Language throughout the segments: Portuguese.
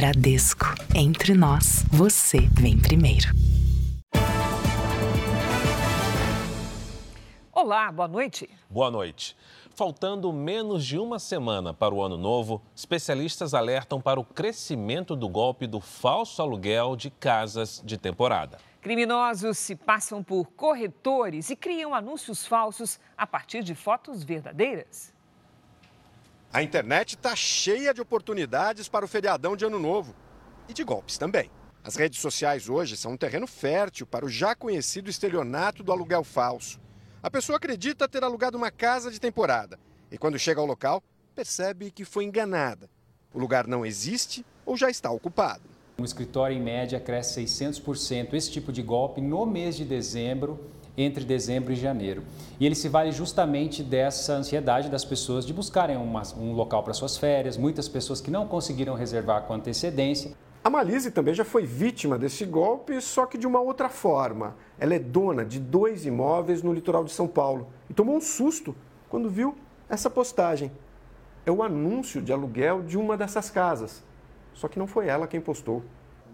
Bradesco. Entre nós, você vem primeiro. Olá, boa noite. Boa noite. Faltando menos de uma semana para o ano novo, especialistas alertam para o crescimento do golpe do falso aluguel de casas de temporada. Criminosos se passam por corretores e criam anúncios falsos a partir de fotos verdadeiras. A internet está cheia de oportunidades para o feriadão de Ano Novo e de golpes também. As redes sociais hoje são um terreno fértil para o já conhecido estelionato do aluguel falso. A pessoa acredita ter alugado uma casa de temporada e, quando chega ao local, percebe que foi enganada. O lugar não existe ou já está ocupado. Um escritório, em média, cresce 600%. Esse tipo de golpe no mês de dezembro, entre dezembro e janeiro. E ele se vale justamente dessa ansiedade das pessoas de buscarem uma, um local para suas férias, muitas pessoas que não conseguiram reservar com antecedência. A Malise também já foi vítima desse golpe, só que de uma outra forma. Ela é dona de dois imóveis no litoral de São Paulo e tomou um susto quando viu essa postagem. É o anúncio de aluguel de uma dessas casas. Só que não foi ela quem postou.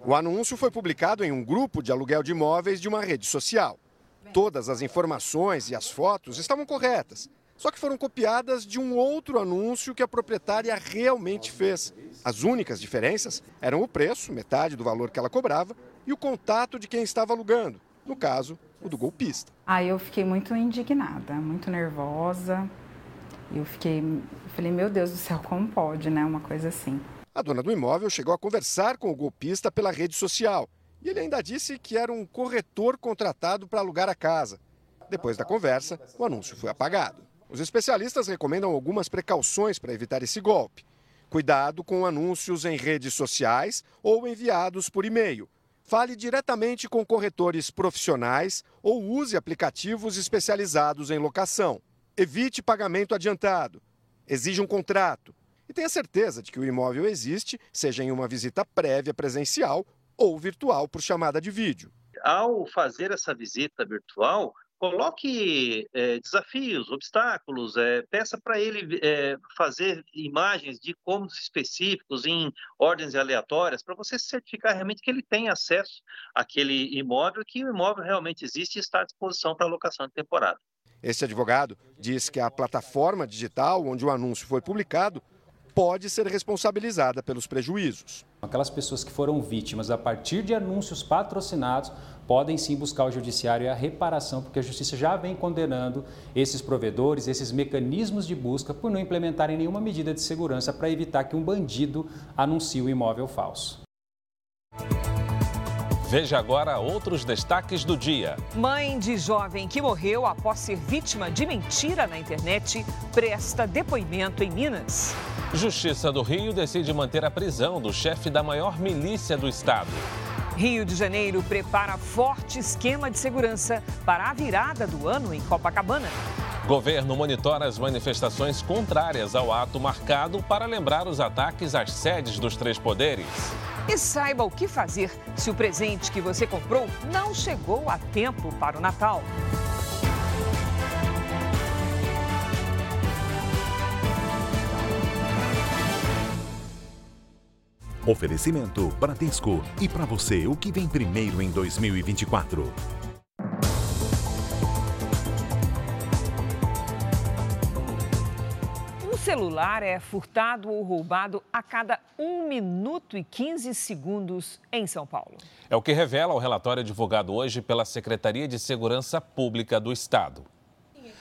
O anúncio foi publicado em um grupo de aluguel de imóveis de uma rede social. Todas as informações e as fotos estavam corretas, só que foram copiadas de um outro anúncio que a proprietária realmente fez. As únicas diferenças eram o preço, metade do valor que ela cobrava, e o contato de quem estava alugando, no caso, o do golpista. Aí eu fiquei muito indignada, muito nervosa. Eu fiquei, falei, meu Deus do céu, como pode, né? Uma coisa assim. A dona do imóvel chegou a conversar com o golpista pela rede social e ele ainda disse que era um corretor contratado para alugar a casa. Depois da conversa, o anúncio foi apagado. Os especialistas recomendam algumas precauções para evitar esse golpe. Cuidado com anúncios em redes sociais ou enviados por e-mail. Fale diretamente com corretores profissionais ou use aplicativos especializados em locação. Evite pagamento adiantado. Exija um contrato e tenha certeza de que o imóvel existe, seja em uma visita prévia presencial ou virtual por chamada de vídeo. Ao fazer essa visita virtual, coloque é, desafios, obstáculos, é, peça para ele é, fazer imagens de cômodos específicos em ordens aleatórias, para você certificar realmente que ele tem acesso àquele imóvel, que o imóvel realmente existe e está à disposição para locação de temporada. Esse advogado diz que a plataforma digital onde o anúncio foi publicado pode ser responsabilizada pelos prejuízos. Aquelas pessoas que foram vítimas a partir de anúncios patrocinados podem sim buscar o judiciário e a reparação, porque a justiça já vem condenando esses provedores, esses mecanismos de busca por não implementarem nenhuma medida de segurança para evitar que um bandido anuncie o imóvel falso. Veja agora outros destaques do dia. Mãe de jovem que morreu após ser vítima de mentira na internet presta depoimento em Minas. Justiça do Rio decide manter a prisão do chefe da maior milícia do estado. Rio de Janeiro prepara forte esquema de segurança para a virada do ano em Copacabana. Governo monitora as manifestações contrárias ao ato marcado para lembrar os ataques às sedes dos três poderes. E saiba o que fazer se o presente que você comprou não chegou a tempo para o Natal. Oferecimento Bradesco. E para você, o que vem primeiro em 2024? Celular é furtado ou roubado a cada 1 minuto e 15 segundos em São Paulo. É o que revela o relatório divulgado hoje pela Secretaria de Segurança Pública do Estado.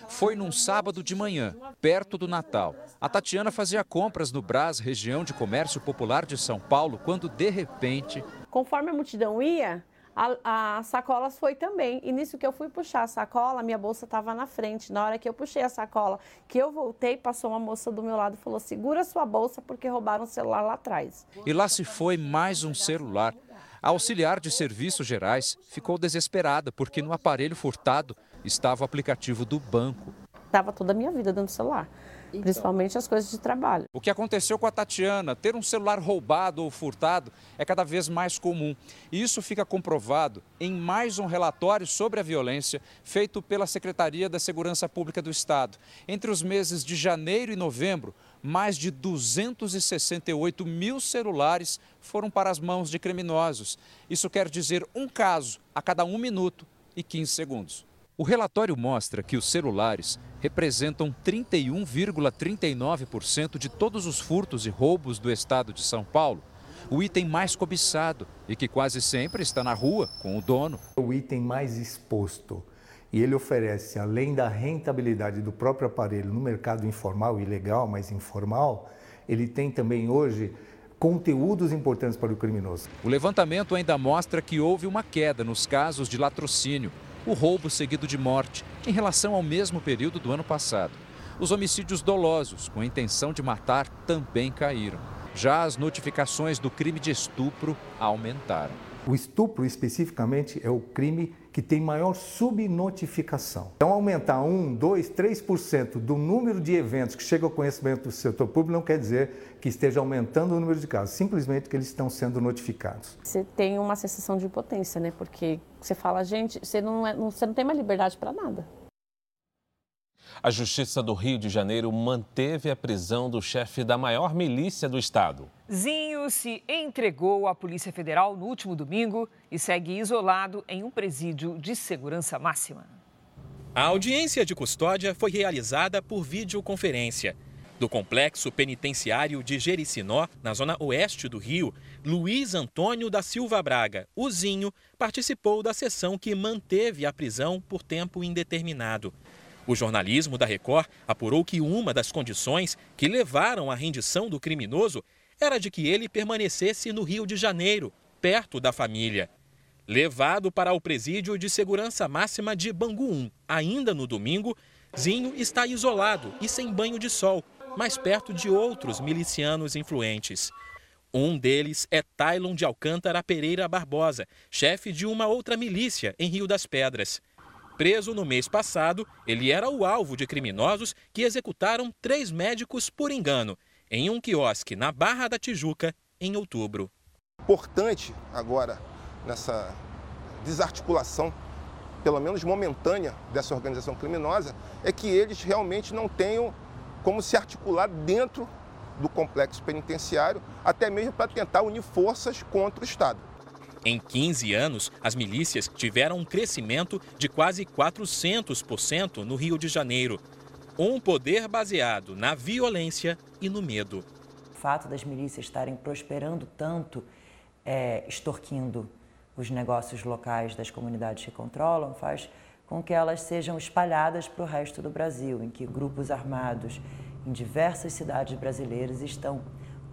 Foi num sábado de manhã, perto do Natal. A Tatiana fazia compras no Brás, região de comércio popular de São Paulo, quando de repente. Conforme a multidão ia, a, a sacolas foi também. E nisso que eu fui puxar a sacola, minha bolsa estava na frente. Na hora que eu puxei a sacola, que eu voltei, passou uma moça do meu lado e falou: segura sua bolsa porque roubaram o celular lá atrás. E lá se foi mais um celular. A auxiliar de serviços gerais ficou desesperada porque no aparelho furtado estava o aplicativo do banco. Estava toda a minha vida dentro do celular. Então. principalmente as coisas de trabalho. O que aconteceu com a Tatiana, ter um celular roubado ou furtado, é cada vez mais comum. E isso fica comprovado em mais um relatório sobre a violência feito pela Secretaria da Segurança Pública do Estado. Entre os meses de janeiro e novembro, mais de 268 mil celulares foram para as mãos de criminosos. Isso quer dizer um caso a cada um minuto e 15 segundos. O relatório mostra que os celulares representam 31,39% de todos os furtos e roubos do estado de São Paulo. O item mais cobiçado e que quase sempre está na rua com o dono. O item mais exposto e ele oferece, além da rentabilidade do próprio aparelho no mercado informal e legal, mas informal, ele tem também hoje conteúdos importantes para o criminoso. O levantamento ainda mostra que houve uma queda nos casos de latrocínio, o roubo seguido de morte, em relação ao mesmo período do ano passado. Os homicídios dolosos, com a intenção de matar, também caíram. Já as notificações do crime de estupro aumentaram. O estupro, especificamente, é o crime que tem maior subnotificação. Então, aumentar 1, 2, 3% do número de eventos que chegam ao conhecimento do setor público não quer dizer que esteja aumentando o número de casos, simplesmente que eles estão sendo notificados. Você tem uma sensação de impotência, né? Porque você fala, gente, você não, é, você não tem mais liberdade para nada. A Justiça do Rio de Janeiro manteve a prisão do chefe da maior milícia do estado. Zinho se entregou à Polícia Federal no último domingo e segue isolado em um presídio de segurança máxima. A audiência de custódia foi realizada por videoconferência. Do complexo penitenciário de Jericinó, na zona oeste do Rio, Luiz Antônio da Silva Braga, o Zinho, participou da sessão que manteve a prisão por tempo indeterminado. O jornalismo da Record apurou que uma das condições que levaram à rendição do criminoso era de que ele permanecesse no Rio de Janeiro, perto da família. Levado para o presídio de segurança máxima de Bangu 1, ainda no domingo, Zinho está isolado e sem banho de sol, mais perto de outros milicianos influentes. Um deles é Tylon de Alcântara Pereira Barbosa, chefe de uma outra milícia em Rio das Pedras. Preso no mês passado, ele era o alvo de criminosos que executaram três médicos por engano em um quiosque na Barra da Tijuca em outubro. Importante agora nessa desarticulação, pelo menos momentânea, dessa organização criminosa, é que eles realmente não tenham como se articular dentro do complexo penitenciário, até mesmo para tentar unir forças contra o Estado. Em 15 anos, as milícias tiveram um crescimento de quase 400% no Rio de Janeiro. Um poder baseado na violência e no medo. O fato das milícias estarem prosperando tanto, é, extorquindo os negócios locais das comunidades que controlam, faz com que elas sejam espalhadas para o resto do Brasil, em que grupos armados em diversas cidades brasileiras estão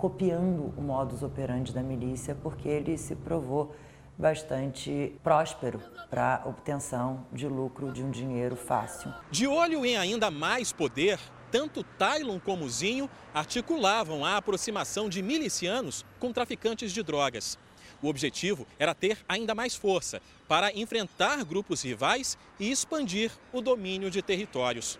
copiando o modus operandi da milícia, porque ele se provou bastante próspero para obtenção de lucro de um dinheiro fácil. De olho em ainda mais poder, tanto Tylon como Zinho articulavam a aproximação de milicianos com traficantes de drogas. O objetivo era ter ainda mais força para enfrentar grupos rivais e expandir o domínio de territórios.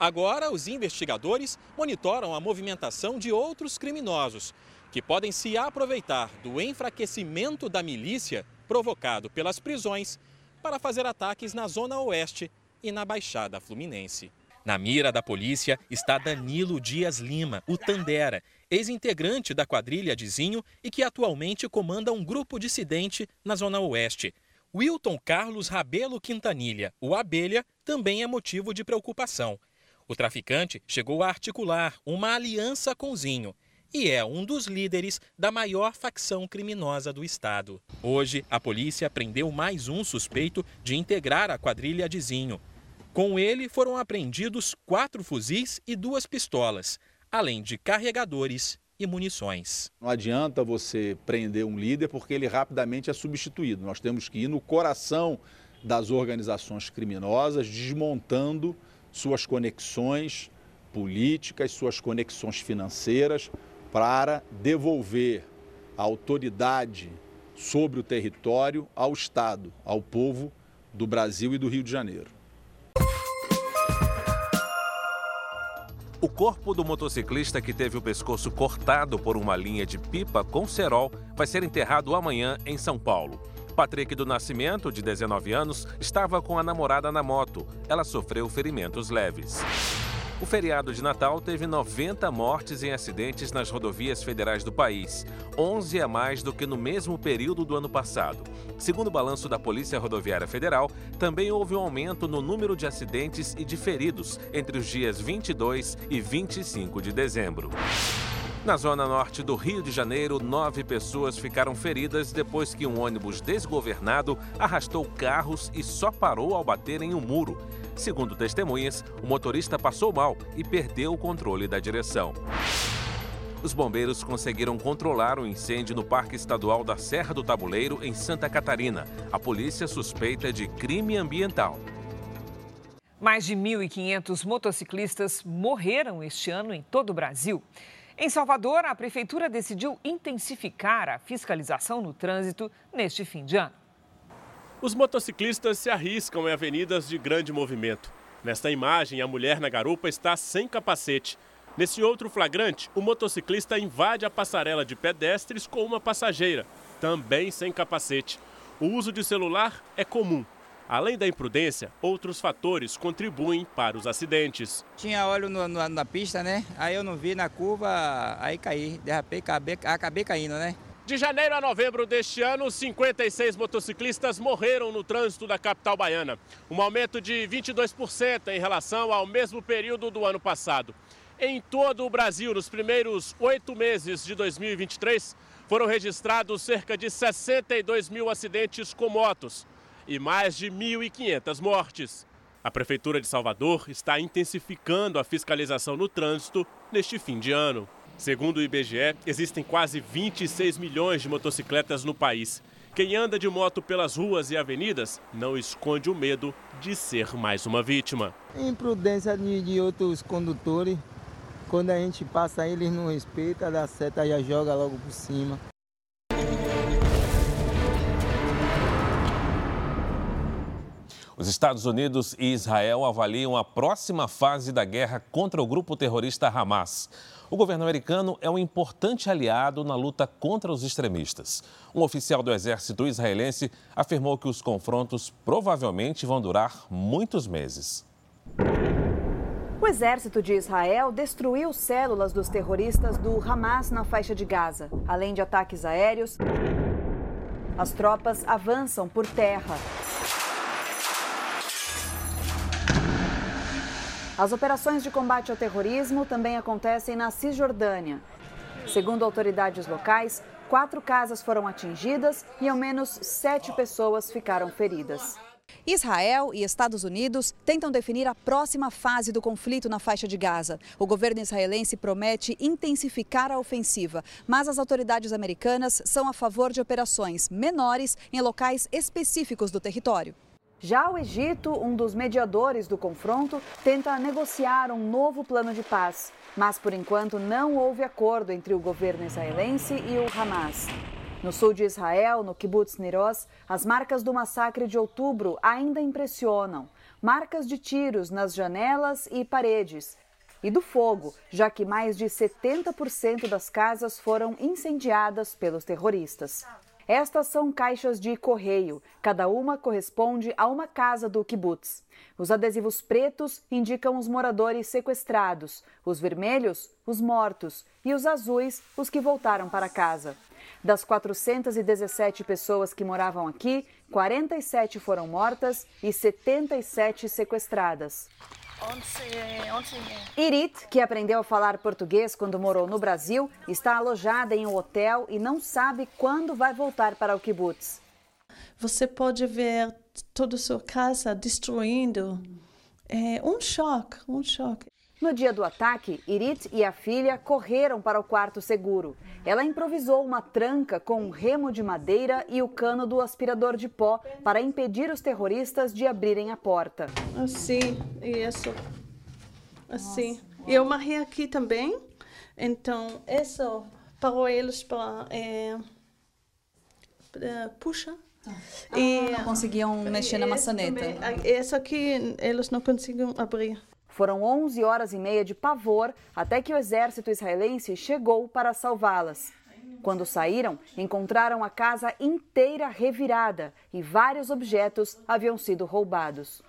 Agora, os investigadores monitoram a movimentação de outros criminosos, que podem se aproveitar do enfraquecimento da milícia provocado pelas prisões para fazer ataques na Zona Oeste e na Baixada Fluminense. Na mira da polícia está Danilo Dias Lima, o Tandera, ex-integrante da quadrilha de Zinho e que atualmente comanda um grupo dissidente na Zona Oeste. Wilton Carlos Rabelo Quintanilha, o Abelha, também é motivo de preocupação. O traficante chegou a articular uma aliança com Zinho e é um dos líderes da maior facção criminosa do estado. Hoje, a polícia prendeu mais um suspeito de integrar a quadrilha de Zinho. Com ele foram apreendidos quatro fuzis e duas pistolas, além de carregadores e munições. Não adianta você prender um líder porque ele rapidamente é substituído. Nós temos que ir no coração das organizações criminosas, desmontando suas conexões políticas, suas conexões financeiras, para devolver a autoridade sobre o território ao Estado, ao povo do Brasil e do Rio de Janeiro. O corpo do motociclista que teve o pescoço cortado por uma linha de pipa com cerol vai ser enterrado amanhã em São Paulo. Patrick do Nascimento, de 19 anos, estava com a namorada na moto. Ela sofreu ferimentos leves. O feriado de Natal teve 90 mortes em acidentes nas rodovias federais do país, 11 a mais do que no mesmo período do ano passado. Segundo o balanço da Polícia Rodoviária Federal, também houve um aumento no número de acidentes e de feridos entre os dias 22 e 25 de dezembro. Na zona norte do Rio de Janeiro, nove pessoas ficaram feridas depois que um ônibus desgovernado arrastou carros e só parou ao bater em um muro. Segundo testemunhas, o motorista passou mal e perdeu o controle da direção. Os bombeiros conseguiram controlar o incêndio no Parque Estadual da Serra do Tabuleiro, em Santa Catarina. A polícia suspeita de crime ambiental. Mais de 1.500 motociclistas morreram este ano em todo o Brasil. Em Salvador, a prefeitura decidiu intensificar a fiscalização no trânsito neste fim de ano. Os motociclistas se arriscam em avenidas de grande movimento. Nesta imagem, a mulher na garupa está sem capacete. Nesse outro flagrante, o motociclista invade a passarela de pedestres com uma passageira, também sem capacete. O uso de celular é comum. Além da imprudência, outros fatores contribuem para os acidentes. Tinha óleo no, no, na pista, né? Aí eu não vi na curva, aí caí, derrapei, acabei, acabei caindo, né? De janeiro a novembro deste ano, 56 motociclistas morreram no trânsito da capital baiana, um aumento de 22% em relação ao mesmo período do ano passado. Em todo o Brasil, nos primeiros oito meses de 2023, foram registrados cerca de 62 mil acidentes com motos e mais de 1.500 mortes. A Prefeitura de Salvador está intensificando a fiscalização no trânsito neste fim de ano. Segundo o IBGE, existem quase 26 milhões de motocicletas no país. Quem anda de moto pelas ruas e avenidas não esconde o medo de ser mais uma vítima. Imprudência de, de outros condutores. Quando a gente passa, eles não respeitam, dá seta já joga logo por cima. Os Estados Unidos e Israel avaliam a próxima fase da guerra contra o grupo terrorista Hamas. O governo americano é um importante aliado na luta contra os extremistas. Um oficial do exército israelense afirmou que os confrontos provavelmente vão durar muitos meses. O exército de Israel destruiu células dos terroristas do Hamas na faixa de Gaza. Além de ataques aéreos, as tropas avançam por terra. As operações de combate ao terrorismo também acontecem na Cisjordânia. Segundo autoridades locais, quatro casas foram atingidas e ao menos sete pessoas ficaram feridas. Israel e Estados Unidos tentam definir a próxima fase do conflito na faixa de Gaza. O governo israelense promete intensificar a ofensiva, mas as autoridades americanas são a favor de operações menores em locais específicos do território. Já o Egito, um dos mediadores do confronto, tenta negociar um novo plano de paz, mas por enquanto não houve acordo entre o governo israelense e o Hamas. No sul de Israel, no kibbutz Niroz, as marcas do massacre de outubro ainda impressionam. Marcas de tiros nas janelas e paredes. E do fogo, já que mais de 70% das casas foram incendiadas pelos terroristas. Estas são caixas de correio. Cada uma corresponde a uma casa do kibbutz. Os adesivos pretos indicam os moradores sequestrados, os vermelhos, os mortos, e os azuis, os que voltaram para casa. Das 417 pessoas que moravam aqui, 47 foram mortas e 77 sequestradas. Irit, que aprendeu a falar português quando morou no Brasil, está alojada em um hotel e não sabe quando vai voltar para o kibbutz. Você pode ver toda a sua casa destruindo. É um choque, um choque. No dia do ataque, Irit e a filha correram para o quarto seguro. Ela improvisou uma tranca com um remo de madeira e o cano do aspirador de pó para impedir os terroristas de abrirem a porta. Assim, isso. Assim. E eu morri aqui também. Então, isso parou eles para é, puxa. Ah, e não conseguiam mexer na maçaneta. Essa aqui eles não conseguiam abrir. Foram 11 horas e meia de pavor até que o exército israelense chegou para salvá-las. Quando saíram, encontraram a casa inteira revirada e vários objetos haviam sido roubados.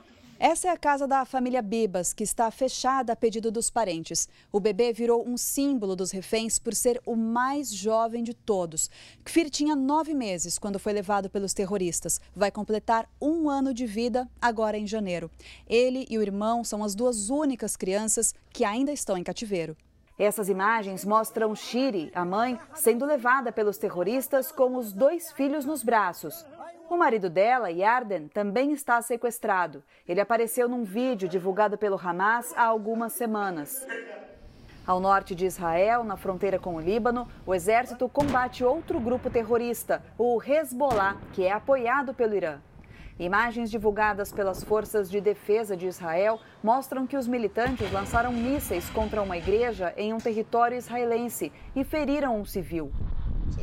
Essa é a casa da família Bibas, que está fechada a pedido dos parentes. O bebê virou um símbolo dos reféns por ser o mais jovem de todos. Kfir tinha nove meses quando foi levado pelos terroristas. Vai completar um ano de vida agora em janeiro. Ele e o irmão são as duas únicas crianças que ainda estão em cativeiro. Essas imagens mostram Shiri, a mãe, sendo levada pelos terroristas com os dois filhos nos braços. O marido dela, Yarden, também está sequestrado. Ele apareceu num vídeo divulgado pelo Hamas há algumas semanas. Ao norte de Israel, na fronteira com o Líbano, o exército combate outro grupo terrorista, o Hezbollah, que é apoiado pelo Irã. Imagens divulgadas pelas forças de defesa de Israel mostram que os militantes lançaram mísseis contra uma igreja em um território israelense e feriram um civil.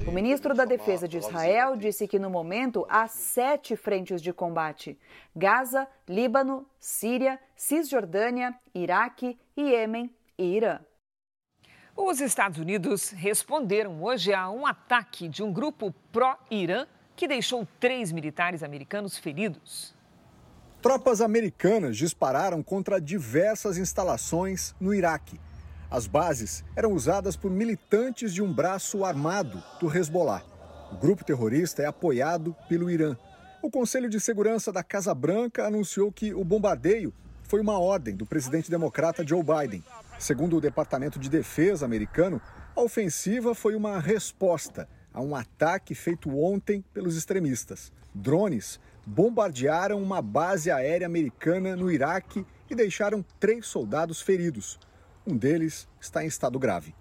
O ministro da Defesa de Israel disse que no momento há sete frentes de combate: Gaza, Líbano, Síria, Cisjordânia, Iraque, Iêmen e Irã. Os Estados Unidos responderam hoje a um ataque de um grupo pró-Irã que deixou três militares americanos feridos. Tropas americanas dispararam contra diversas instalações no Iraque as bases eram usadas por militantes de um braço armado do Hezbollah. O grupo terrorista é apoiado pelo Irã. O Conselho de Segurança da Casa Branca anunciou que o bombardeio foi uma ordem do presidente democrata Joe Biden. Segundo o Departamento de Defesa americano, a ofensiva foi uma resposta a um ataque feito ontem pelos extremistas. Drones bombardearam uma base aérea americana no Iraque e deixaram três soldados feridos. Um deles está em estado grave.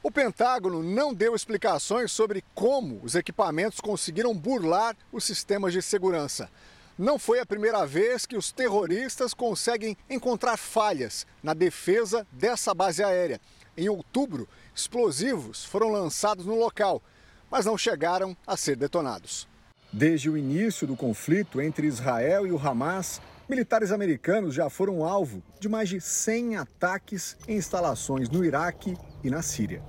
O Pentágono não deu explicações sobre como os equipamentos conseguiram burlar os sistemas de segurança. Não foi a primeira vez que os terroristas conseguem encontrar falhas na defesa dessa base aérea. Em outubro, explosivos foram lançados no local, mas não chegaram a ser detonados. Desde o início do conflito entre Israel e o Hamas, Militares americanos já foram alvo de mais de 100 ataques em instalações no Iraque e na Síria.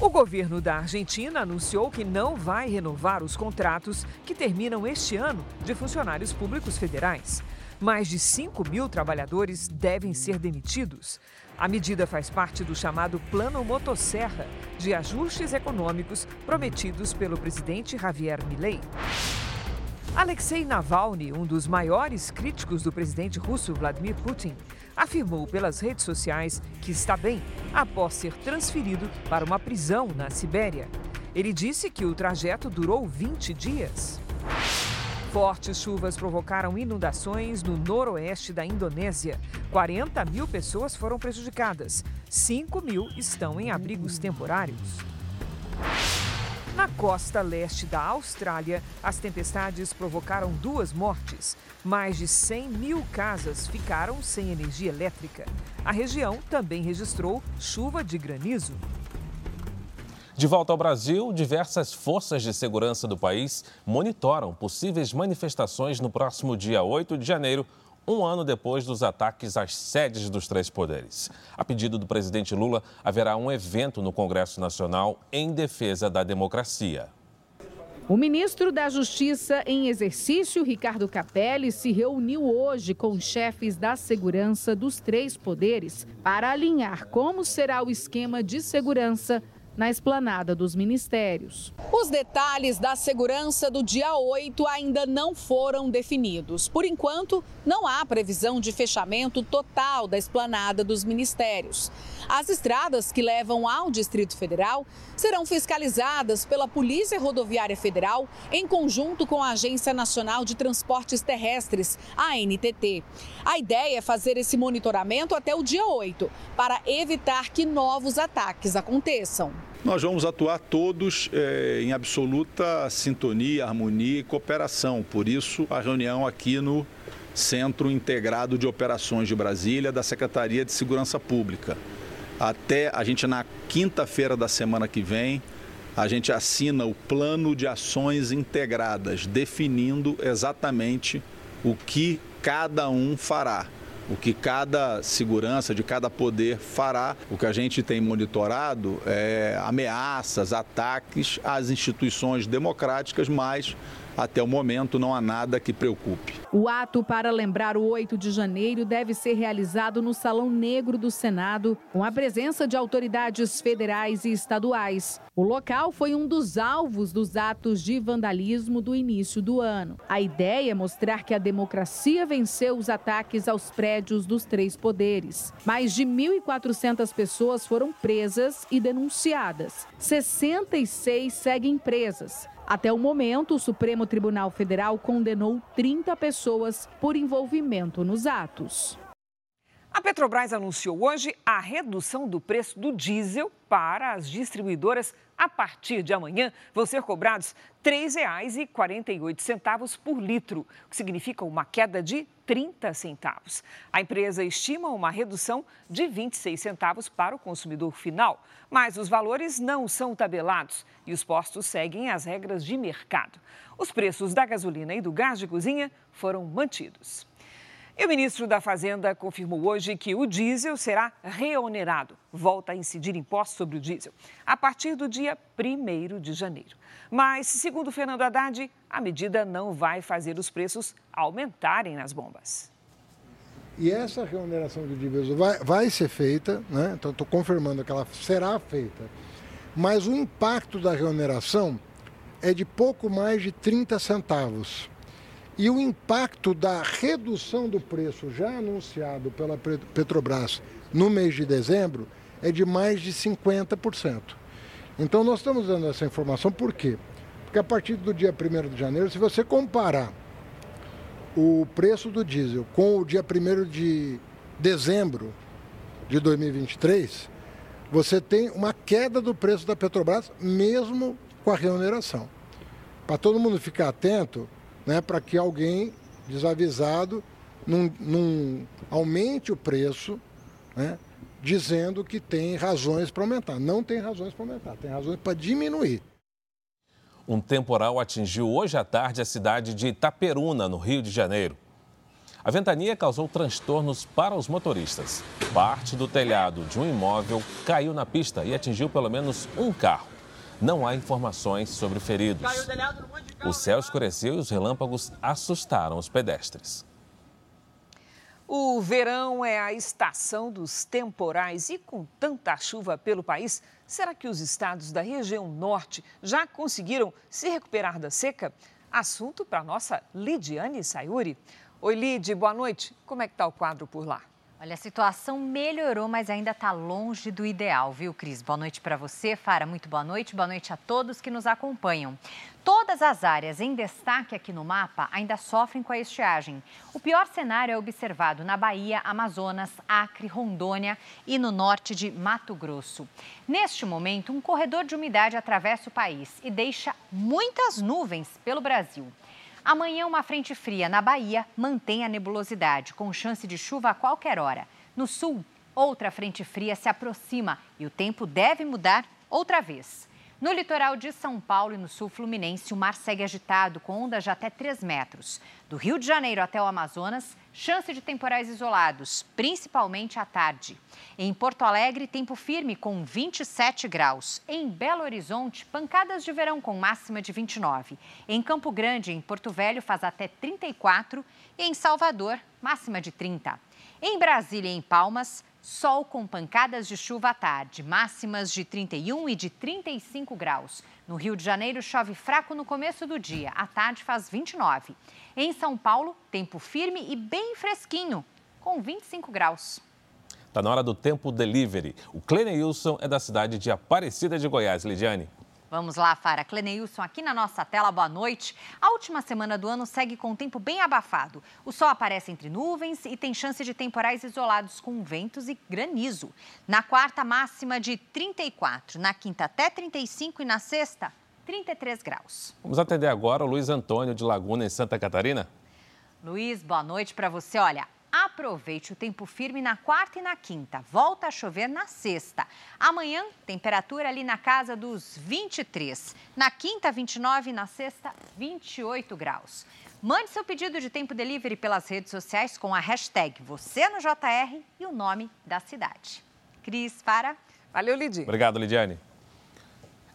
O governo da Argentina anunciou que não vai renovar os contratos que terminam este ano de funcionários públicos federais. Mais de 5 mil trabalhadores devem ser demitidos. A medida faz parte do chamado Plano Motosserra, de ajustes econômicos prometidos pelo presidente Javier Milei. Alexei Navalny, um dos maiores críticos do presidente russo Vladimir Putin, afirmou pelas redes sociais que está bem após ser transferido para uma prisão na Sibéria. Ele disse que o trajeto durou 20 dias. Fortes chuvas provocaram inundações no noroeste da Indonésia. 40 mil pessoas foram prejudicadas. 5 mil estão em abrigos temporários. Na costa leste da Austrália, as tempestades provocaram duas mortes. Mais de 100 mil casas ficaram sem energia elétrica. A região também registrou chuva de granizo. De volta ao Brasil, diversas forças de segurança do país monitoram possíveis manifestações no próximo dia 8 de janeiro, um ano depois dos ataques às sedes dos três poderes. A pedido do presidente Lula, haverá um evento no Congresso Nacional em defesa da democracia. O ministro da Justiça em exercício, Ricardo Capelli, se reuniu hoje com chefes da segurança dos três poderes para alinhar como será o esquema de segurança na esplanada dos ministérios. Os detalhes da segurança do dia 8 ainda não foram definidos. Por enquanto, não há previsão de fechamento total da esplanada dos ministérios. As estradas que levam ao Distrito Federal serão fiscalizadas pela Polícia Rodoviária Federal em conjunto com a Agência Nacional de Transportes Terrestres, a NTT. A ideia é fazer esse monitoramento até o dia 8, para evitar que novos ataques aconteçam. Nós vamos atuar todos é, em absoluta sintonia, harmonia e cooperação. Por isso, a reunião aqui no Centro Integrado de Operações de Brasília, da Secretaria de Segurança Pública. Até a gente, na quinta-feira da semana que vem, a gente assina o plano de ações integradas, definindo exatamente o que cada um fará o que cada segurança de cada poder fará. O que a gente tem monitorado é ameaças, ataques às instituições democráticas, mas até o momento não há nada que preocupe. O ato para lembrar o 8 de janeiro deve ser realizado no Salão Negro do Senado, com a presença de autoridades federais e estaduais. O local foi um dos alvos dos atos de vandalismo do início do ano. A ideia é mostrar que a democracia venceu os ataques aos prédios dos três poderes. Mais de 1.400 pessoas foram presas e denunciadas. 66 seguem presas. Até o momento, o Supremo Tribunal Federal condenou 30 pessoas por envolvimento nos atos. A Petrobras anunciou hoje a redução do preço do diesel para as distribuidoras. A partir de amanhã, vão ser cobrados R$ 3,48 por litro, o que significa uma queda de 30 centavos. A empresa estima uma redução de 26 centavos para o consumidor final, mas os valores não são tabelados e os postos seguem as regras de mercado. Os preços da gasolina e do gás de cozinha foram mantidos. E o ministro da Fazenda confirmou hoje que o diesel será reonerado. Volta a incidir impostos sobre o diesel a partir do dia 1 de janeiro. Mas, segundo Fernando Haddad, a medida não vai fazer os preços aumentarem nas bombas. E essa reoneração do diesel vai, vai ser feita, né? então estou confirmando que ela será feita, mas o impacto da reoneração é de pouco mais de 30 centavos. E o impacto da redução do preço já anunciado pela Petrobras no mês de dezembro é de mais de 50%. Então nós estamos dando essa informação por quê? Porque a partir do dia 1 de janeiro, se você comparar o preço do diesel com o dia 1 de dezembro de 2023, você tem uma queda do preço da Petrobras, mesmo com a remuneração. Para todo mundo ficar atento, né, para que alguém desavisado não, aumente o preço, né, dizendo que tem razões para aumentar. Não tem razões para aumentar, tem razões para diminuir. Um temporal atingiu hoje à tarde a cidade de Itaperuna, no Rio de Janeiro. A ventania causou transtornos para os motoristas. Parte do telhado de um imóvel caiu na pista e atingiu pelo menos um carro. Não há informações sobre feridos. O céu escureceu e os relâmpagos assustaram os pedestres. O verão é a estação dos temporais e com tanta chuva pelo país, será que os estados da região norte já conseguiram se recuperar da seca? Assunto para nossa Lidiane Sayuri. Oi, Lid, boa noite. Como é que está o quadro por lá? Olha, a situação melhorou, mas ainda está longe do ideal, viu, Cris? Boa noite para você, Fara. Muito boa noite. Boa noite a todos que nos acompanham. Todas as áreas em destaque aqui no mapa ainda sofrem com a estiagem. O pior cenário é observado na Bahia, Amazonas, Acre, Rondônia e no norte de Mato Grosso. Neste momento, um corredor de umidade atravessa o país e deixa muitas nuvens pelo Brasil. Amanhã, uma frente fria na Bahia mantém a nebulosidade, com chance de chuva a qualquer hora. No sul, outra frente fria se aproxima e o tempo deve mudar outra vez. No litoral de São Paulo e no sul fluminense, o mar segue agitado, com ondas de até 3 metros. Do Rio de Janeiro até o Amazonas, chance de temporais isolados, principalmente à tarde. Em Porto Alegre, tempo firme com 27 graus. Em Belo Horizonte, pancadas de verão com máxima de 29. Em Campo Grande, em Porto Velho, faz até 34. E em Salvador, máxima de 30. Em Brasília e em Palmas, Sol com pancadas de chuva à tarde, máximas de 31 e de 35 graus. No Rio de Janeiro, chove fraco no começo do dia, à tarde faz 29. Em São Paulo, tempo firme e bem fresquinho, com 25 graus. Está na hora do tempo delivery. O Cleneilson é da cidade de Aparecida de Goiás, Lidiane. Vamos lá, Fara. Cleneilson, aqui na nossa tela, boa noite. A última semana do ano segue com um tempo bem abafado. O sol aparece entre nuvens e tem chance de temporais isolados com ventos e granizo. Na quarta, máxima de 34. Na quinta, até 35 e na sexta, 33 graus. Vamos atender agora o Luiz Antônio de Laguna, em Santa Catarina. Luiz, boa noite para você. Olha, Aproveite o tempo firme na quarta e na quinta. Volta a chover na sexta. Amanhã, temperatura ali na casa dos 23. Na quinta, 29 e na sexta, 28 graus. Mande seu pedido de tempo delivery pelas redes sociais com a hashtag você no JR e o nome da cidade. Cris, para. Valeu, Lidiane. Obrigado, Lidiane.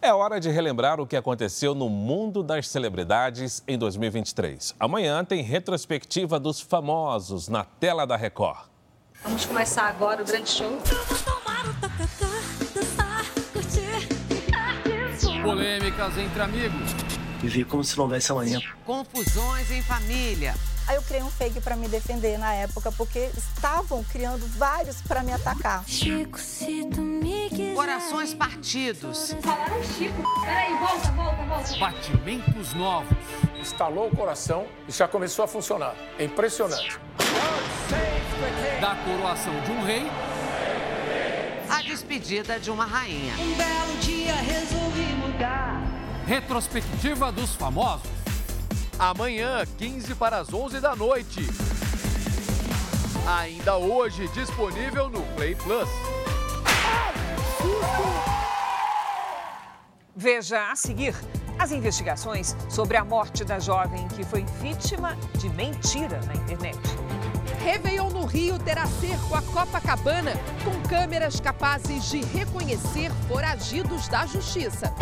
É hora de relembrar o que aconteceu no mundo das celebridades em 2023. Amanhã tem retrospectiva dos famosos na tela da Record. Vamos começar agora o grande show. Polêmicas entre amigos. Viver como se não houvesse amanhã. Confusões em família. Aí eu criei um fake para me defender na época, porque estavam criando vários para me atacar. Chico, se tu me quiser. Corações partidos. Falaram Chico. Peraí, volta, volta, volta. Batimentos novos. Instalou o coração e já começou a funcionar. É impressionante. Da coroação de um rei. A despedida de uma rainha. Um belo dia resolvi mudar. Retrospectiva dos famosos. Amanhã, 15 para as 11 da noite. Ainda hoje disponível no Play Plus. Veja a seguir as investigações sobre a morte da jovem que foi vítima de mentira na internet. Réveillon no Rio terá cerco a Copacabana com câmeras capazes de reconhecer foragidos da justiça.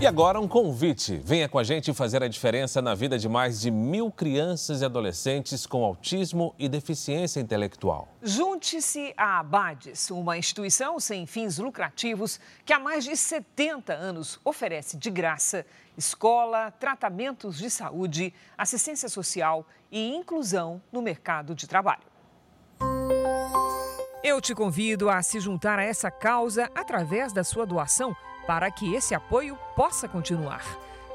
E agora um convite. Venha com a gente fazer a diferença na vida de mais de mil crianças e adolescentes com autismo e deficiência intelectual. Junte-se à Abades, uma instituição sem fins lucrativos que há mais de 70 anos oferece de graça escola, tratamentos de saúde, assistência social e inclusão no mercado de trabalho. Eu te convido a se juntar a essa causa através da sua doação para que esse apoio possa continuar.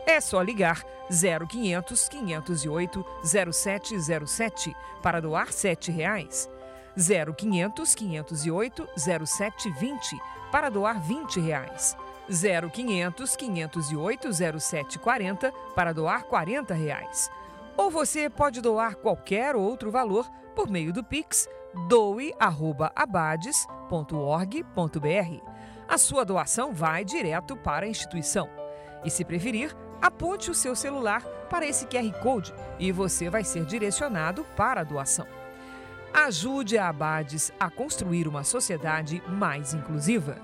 É só ligar 0500 508 0707 para doar 7 reais. 0500 508 0720 para doar 20 reais. 0500 508 0740 para doar 40 reais. Ou você pode doar qualquer outro valor por meio do Pix doe@abades.org.br. A sua doação vai direto para a instituição. E se preferir, aponte o seu celular para esse QR Code e você vai ser direcionado para a doação. Ajude a Abades a construir uma sociedade mais inclusiva.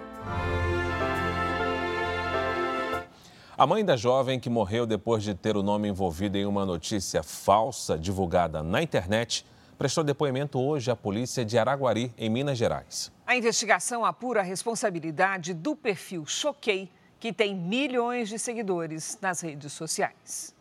A mãe da jovem que morreu depois de ter o nome envolvido em uma notícia falsa divulgada na internet prestou depoimento hoje à polícia de Araguari, em Minas Gerais. A investigação apura a responsabilidade do perfil Choquei, que tem milhões de seguidores nas redes sociais.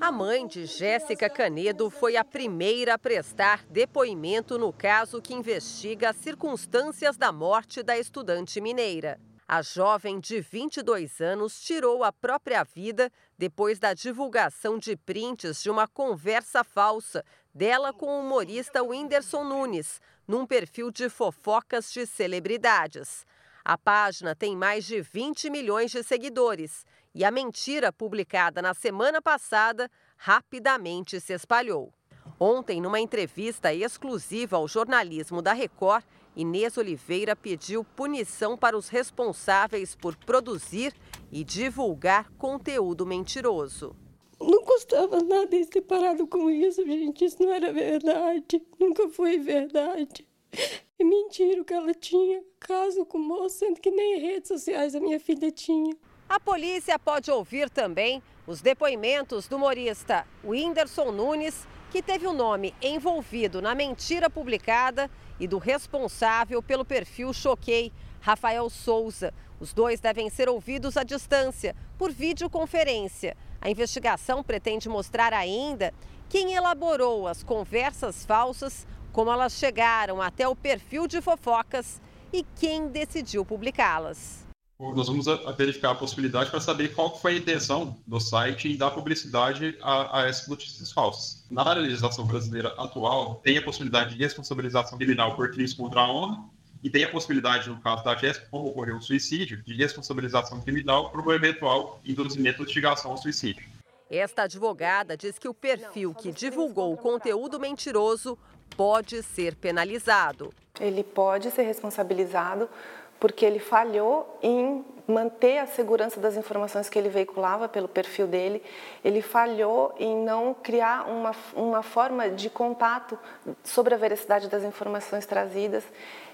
A mãe de Jéssica Canedo foi a primeira a prestar depoimento no caso que investiga as circunstâncias da morte da estudante mineira. A jovem de 22 anos tirou a própria vida depois da divulgação de prints de uma conversa falsa dela com o humorista Whindersson Nunes, num perfil de fofocas de celebridades. A página tem mais de 20 milhões de seguidores e a mentira publicada na semana passada rapidamente se espalhou. Ontem, numa entrevista exclusiva ao jornalismo da Record, Inês Oliveira pediu punição para os responsáveis por produzir e divulgar conteúdo mentiroso. Não custava nada ir separado com isso, gente. Isso não era verdade. Nunca foi verdade. É mentira que ela tinha caso com o moço, sendo que nem redes sociais a minha filha tinha. A polícia pode ouvir também os depoimentos do humorista Whindersson Nunes, que teve o nome envolvido na mentira publicada e do responsável pelo perfil Choquei, Rafael Souza. Os dois devem ser ouvidos à distância, por videoconferência. A investigação pretende mostrar ainda quem elaborou as conversas falsas, como elas chegaram até o perfil de fofocas e quem decidiu publicá-las. Nós vamos verificar a possibilidade para saber qual foi a intenção do site em dar publicidade a, a essas notícias falsas. Na legislação brasileira atual, tem a possibilidade de responsabilização criminal por crimes contra a honra e tem a possibilidade, no caso da Jéssica, como ocorreu o suicídio, de responsabilização criminal por um eventual induzimento ou instigação ao suicídio. Esta advogada diz que o perfil que divulgou o conteúdo mentiroso pode ser penalizado. Ele pode ser responsabilizado porque ele falhou em manter a segurança das informações que ele veiculava pelo perfil dele, ele falhou em não criar uma, uma forma de contato sobre a veracidade das informações trazidas,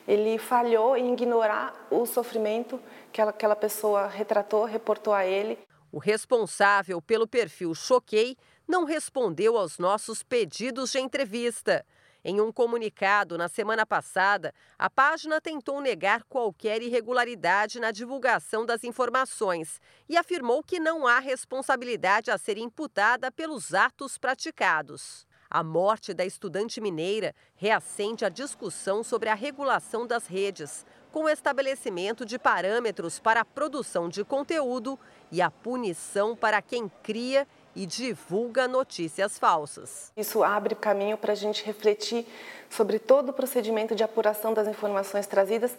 ele falhou em ignorar o sofrimento que aquela pessoa retratou, reportou a ele. O responsável pelo perfil Choquei não respondeu aos nossos pedidos de entrevista. Em um comunicado na semana passada, a página tentou negar qualquer irregularidade na divulgação das informações e afirmou que não há responsabilidade a ser imputada pelos atos praticados. A morte da estudante mineira reacende a discussão sobre a regulação das redes, com o estabelecimento de parâmetros para a produção de conteúdo e a punição para quem cria e divulga notícias falsas. Isso abre caminho para a gente refletir sobre todo o procedimento de apuração das informações trazidas,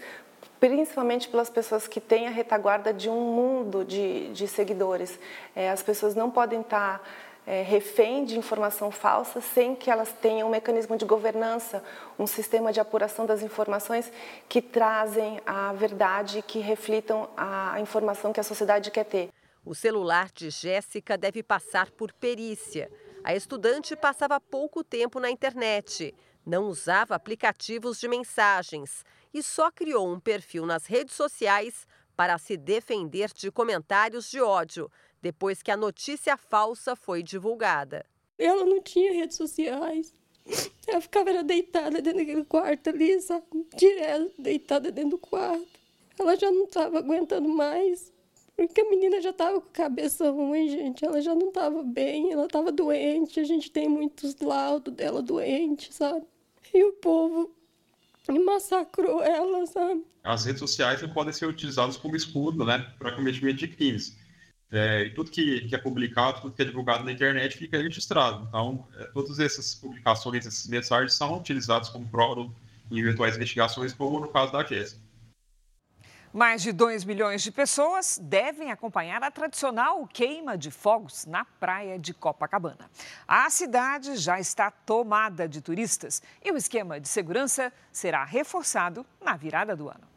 principalmente pelas pessoas que têm a retaguarda de um mundo de, de seguidores. É, as pessoas não podem estar é, refém de informação falsa sem que elas tenham um mecanismo de governança, um sistema de apuração das informações que trazem a verdade, que reflitam a informação que a sociedade quer ter. O celular de Jéssica deve passar por perícia. A estudante passava pouco tempo na internet, não usava aplicativos de mensagens e só criou um perfil nas redes sociais para se defender de comentários de ódio, depois que a notícia falsa foi divulgada. Ela não tinha redes sociais. Ela ficava deitada dentro daquele quarto ali, sabe? Direto, deitada dentro do quarto. Ela já não estava aguentando mais. Porque a menina já estava com a cabeça ruim, gente. Ela já não estava bem, ela estava doente. A gente tem muitos laudos dela doente, sabe? E o povo massacrou ela, sabe? As redes sociais podem ser utilizadas como escudo, né, para cometimento de crimes. É, e tudo que, que, é publicado, tudo que é divulgado na internet fica registrado. Então, é, todas essas publicações, esses mensagens são utilizados como prova em eventuais investigações, como no caso da Jéssica. Mais de 2 milhões de pessoas devem acompanhar a tradicional queima de fogos na praia de Copacabana. A cidade já está tomada de turistas e o esquema de segurança será reforçado na virada do ano.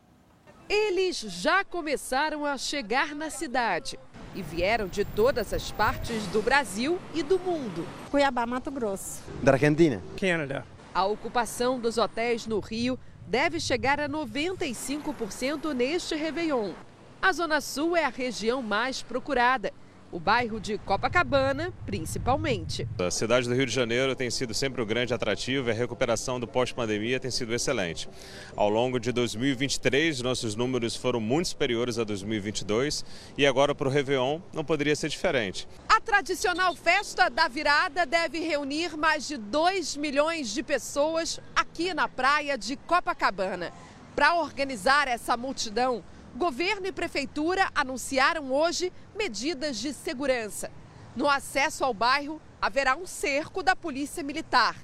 Eles já começaram a chegar na cidade e vieram de todas as partes do Brasil e do mundo. Cuiabá, Mato Grosso. Da Argentina. Canadá. A ocupação dos hotéis no Rio deve chegar a 95% neste Réveillon. A Zona Sul é a região mais procurada. O bairro de Copacabana, principalmente. A cidade do Rio de Janeiro tem sido sempre um grande atrativo e a recuperação do pós-pandemia tem sido excelente. Ao longo de 2023, nossos números foram muito superiores a 2022 e agora para o Réveillon não poderia ser diferente. A tradicional festa da virada deve reunir mais de 2 milhões de pessoas aqui na praia de Copacabana. Para organizar essa multidão, governo e prefeitura anunciaram hoje medidas de segurança. No acesso ao bairro, haverá um cerco da Polícia Militar,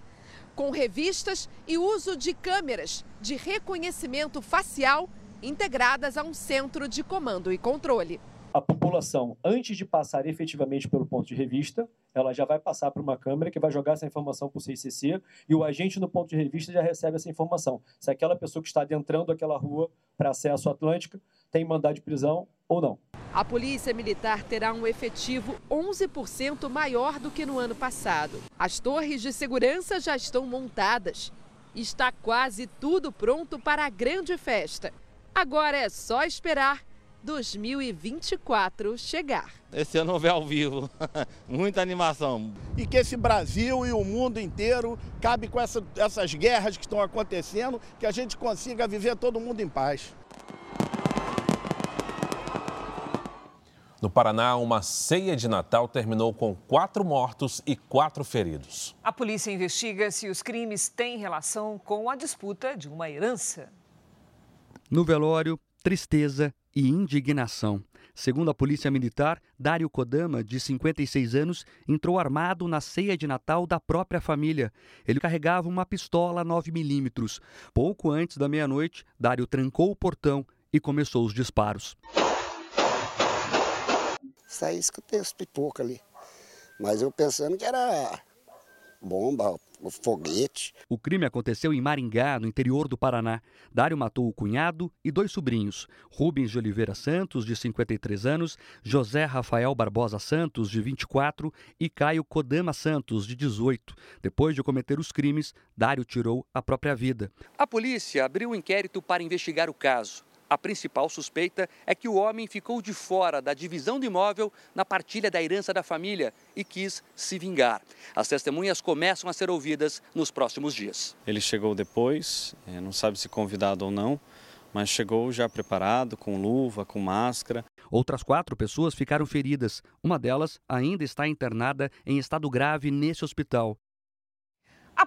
com revistas e uso de câmeras de reconhecimento facial integradas a um centro de comando e controle a população, antes de passar efetivamente pelo ponto de revista, ela já vai passar para uma câmera que vai jogar essa informação para o CICC e o agente no ponto de revista já recebe essa informação. Se aquela pessoa que está adentrando aquela rua para acesso Atlântica tem mandado de prisão ou não. A Polícia Militar terá um efetivo 11% maior do que no ano passado. As torres de segurança já estão montadas. Está quase tudo pronto para a grande festa. Agora é só esperar 2024 chegar. Esse ano vai ao vivo, muita animação. E que esse Brasil e o mundo inteiro cabe com essa, essas guerras que estão acontecendo, que a gente consiga viver todo mundo em paz. No Paraná, uma ceia de Natal terminou com quatro mortos e quatro feridos. A polícia investiga se os crimes têm relação com a disputa de uma herança. No velório, tristeza e indignação. Segundo a Polícia Militar, Dário Kodama, de 56 anos, entrou armado na ceia de Natal da própria família. Ele carregava uma pistola 9mm. Pouco antes da meia-noite, Dário trancou o portão e começou os disparos. Saí, escutei os pipocas ali. Mas eu pensando que era bomba, foguete. O crime aconteceu em Maringá, no interior do Paraná. Dário matou o cunhado e dois sobrinhos, Rubens de Oliveira Santos, de 53 anos, José Rafael Barbosa Santos, de 24 e Caio Kodama Santos, de 18. Depois de cometer os crimes, Dário tirou a própria vida. A polícia abriu um inquérito para investigar o caso. A principal suspeita é que o homem ficou de fora da divisão do imóvel na partilha da herança da família e quis se vingar. As testemunhas começam a ser ouvidas nos próximos dias. Ele chegou depois, eh, não sabe se convidado ou não, mas chegou já preparado, com luva, com máscara. Outras quatro pessoas ficaram feridas. Uma delas ainda está internada em estado grave nesse hospital.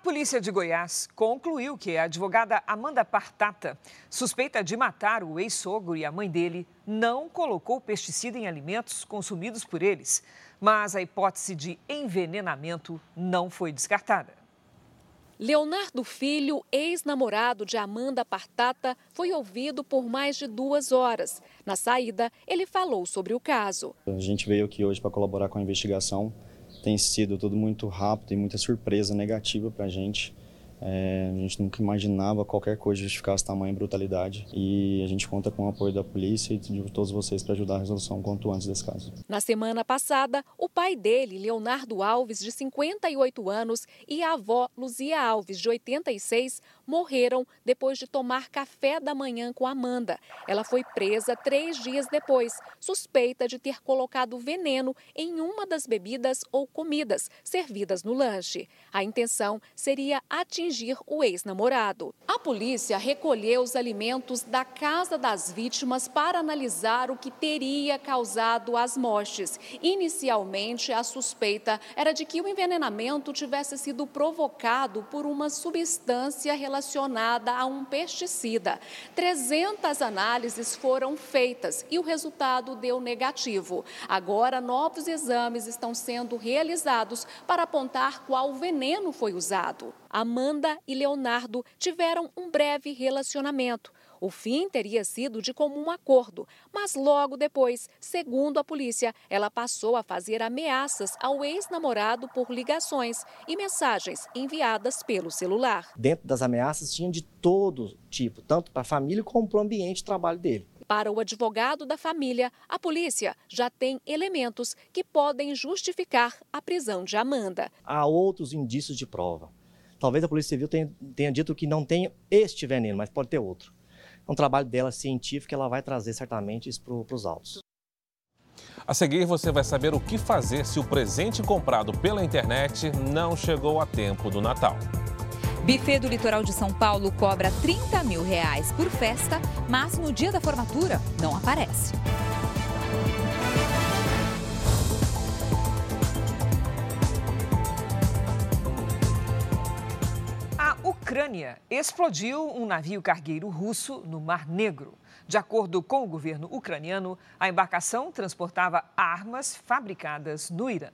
A polícia de Goiás concluiu que a advogada Amanda Partata, suspeita de matar o ex-sogro e a mãe dele, não colocou pesticida em alimentos consumidos por eles. Mas a hipótese de envenenamento não foi descartada. Leonardo Filho, ex-namorado de Amanda Partata, foi ouvido por mais de duas horas. Na saída, ele falou sobre o caso. A gente veio aqui hoje para colaborar com a investigação tem sido tudo muito rápido e muita surpresa negativa para a gente. É, a gente nunca imaginava qualquer coisa justificasse tamanha brutalidade e a gente conta com o apoio da polícia e de todos vocês para ajudar a resolução quanto antes desse caso. Na semana passada, o pai dele, Leonardo Alves, de 58 anos, e a avó, Luzia Alves, de 86, morreram depois de tomar café da manhã com Amanda. Ela foi presa três dias depois, suspeita de ter colocado veneno em uma das bebidas ou comidas servidas no lanche. A intenção seria atingir o ex-namorado. A polícia recolheu os alimentos da casa das vítimas para analisar o que teria causado as mortes. Inicialmente, a suspeita era de que o envenenamento tivesse sido provocado por uma substância relacionada relacionada a um pesticida. 300 análises foram feitas e o resultado deu negativo. Agora, novos exames estão sendo realizados para apontar qual veneno foi usado. Amanda e Leonardo tiveram um breve relacionamento. O fim teria sido de comum acordo, mas logo depois, segundo a polícia, ela passou a fazer ameaças ao ex-namorado por ligações e mensagens enviadas pelo celular. Dentro das ameaças tinha de todo tipo, tanto para a família como para o ambiente de trabalho dele. Para o advogado da família, a polícia já tem elementos que podem justificar a prisão de Amanda. Há outros indícios de prova. Talvez a Polícia Civil tenha, tenha dito que não tem este veneno, mas pode ter outro é um trabalho dela científico, ela vai trazer certamente isso para os autos. A seguir, você vai saber o que fazer se o presente comprado pela internet não chegou a tempo do Natal. Buffet do Litoral de São Paulo cobra 30 mil reais por festa, mas no dia da formatura não aparece. Ucrânia explodiu um navio cargueiro russo no Mar Negro. De acordo com o governo ucraniano, a embarcação transportava armas fabricadas no Irã.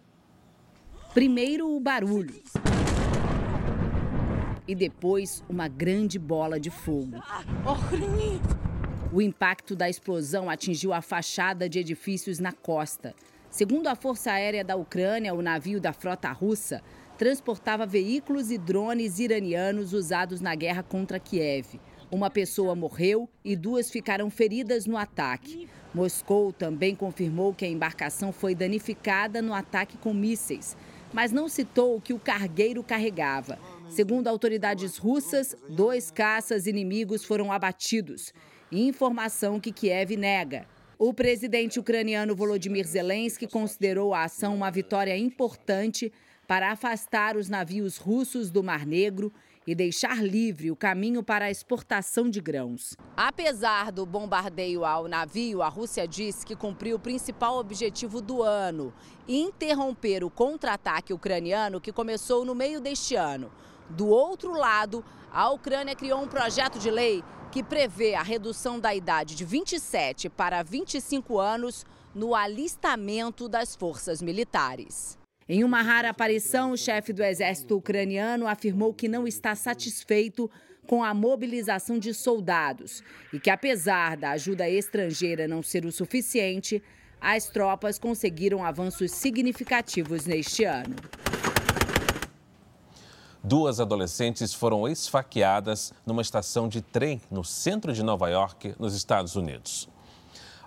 Primeiro o barulho. E depois uma grande bola de fogo. O impacto da explosão atingiu a fachada de edifícios na costa. Segundo a Força Aérea da Ucrânia, o navio da frota russa transportava veículos e drones iranianos usados na guerra contra Kiev. Uma pessoa morreu e duas ficaram feridas no ataque. Moscou também confirmou que a embarcação foi danificada no ataque com mísseis, mas não citou o que o cargueiro carregava. Segundo autoridades russas, dois caças inimigos foram abatidos. Informação que Kiev nega. O presidente ucraniano Volodymyr Zelensky considerou a ação uma vitória importante para afastar os navios russos do Mar Negro e deixar livre o caminho para a exportação de grãos. Apesar do bombardeio ao navio, a Rússia disse que cumpriu o principal objetivo do ano: interromper o contra-ataque ucraniano que começou no meio deste ano. Do outro lado, a Ucrânia criou um projeto de lei que prevê a redução da idade de 27 para 25 anos no alistamento das forças militares. Em uma rara aparição, o chefe do exército ucraniano afirmou que não está satisfeito com a mobilização de soldados e que, apesar da ajuda estrangeira não ser o suficiente, as tropas conseguiram avanços significativos neste ano. Duas adolescentes foram esfaqueadas numa estação de trem no centro de Nova York, nos Estados Unidos.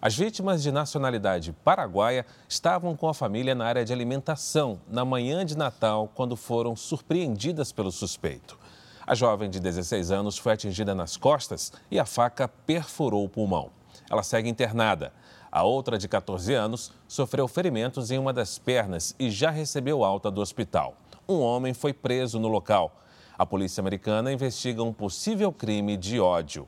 As vítimas de nacionalidade paraguaia estavam com a família na área de alimentação na manhã de Natal, quando foram surpreendidas pelo suspeito. A jovem de 16 anos foi atingida nas costas e a faca perfurou o pulmão. Ela segue internada. A outra, de 14 anos, sofreu ferimentos em uma das pernas e já recebeu alta do hospital. Um homem foi preso no local. A polícia americana investiga um possível crime de ódio.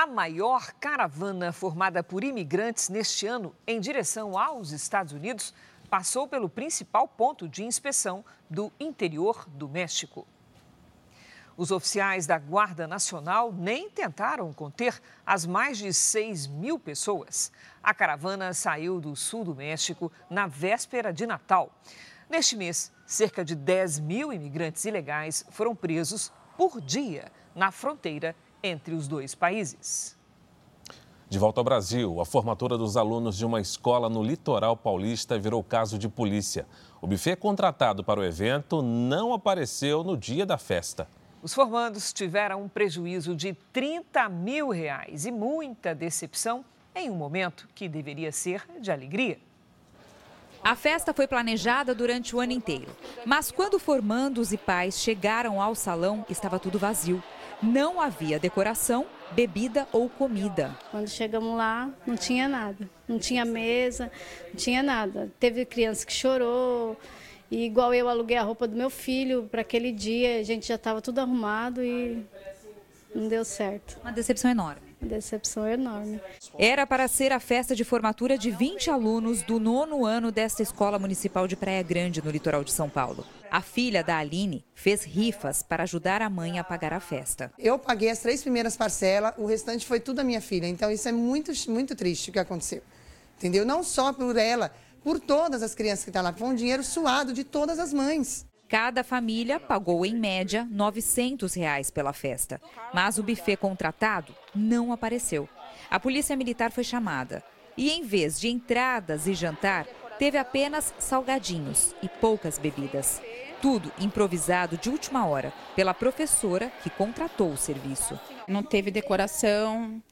A maior caravana formada por imigrantes neste ano em direção aos Estados Unidos passou pelo principal ponto de inspeção do interior do México. Os oficiais da Guarda Nacional nem tentaram conter as mais de 6 mil pessoas. A caravana saiu do sul do México na véspera de Natal. Neste mês, cerca de 10 mil imigrantes ilegais foram presos por dia na fronteira entre os dois países. De volta ao Brasil, a formatura dos alunos de uma escola no litoral paulista virou caso de polícia. O buffet contratado para o evento não apareceu no dia da festa. Os formandos tiveram um prejuízo de 30 mil reais e muita decepção em um momento que deveria ser de alegria. A festa foi planejada durante o ano inteiro, mas quando formandos e pais chegaram ao salão, estava tudo vazio. Não havia decoração, bebida ou comida. Quando chegamos lá, não tinha nada. Não tinha mesa, não tinha nada. Teve criança que chorou, e igual eu aluguei a roupa do meu filho para aquele dia, a gente já estava tudo arrumado e não deu certo. Uma decepção enorme. Uma decepção enorme. Era para ser a festa de formatura de 20 alunos do nono ano desta escola municipal de Praia Grande, no litoral de São Paulo. A filha da Aline fez rifas para ajudar a mãe a pagar a festa. Eu paguei as três primeiras parcelas, o restante foi tudo da minha filha. Então isso é muito, muito triste o que aconteceu. Entendeu? Não só por ela, por todas as crianças que estão lá. Foi um dinheiro suado de todas as mães. Cada família pagou, em média, 900 reais pela festa. Mas o buffet contratado não apareceu. A polícia militar foi chamada. E, em vez de entradas e jantar, teve apenas salgadinhos e poucas bebidas. Tudo improvisado de última hora pela professora que contratou o serviço. Não teve decoração,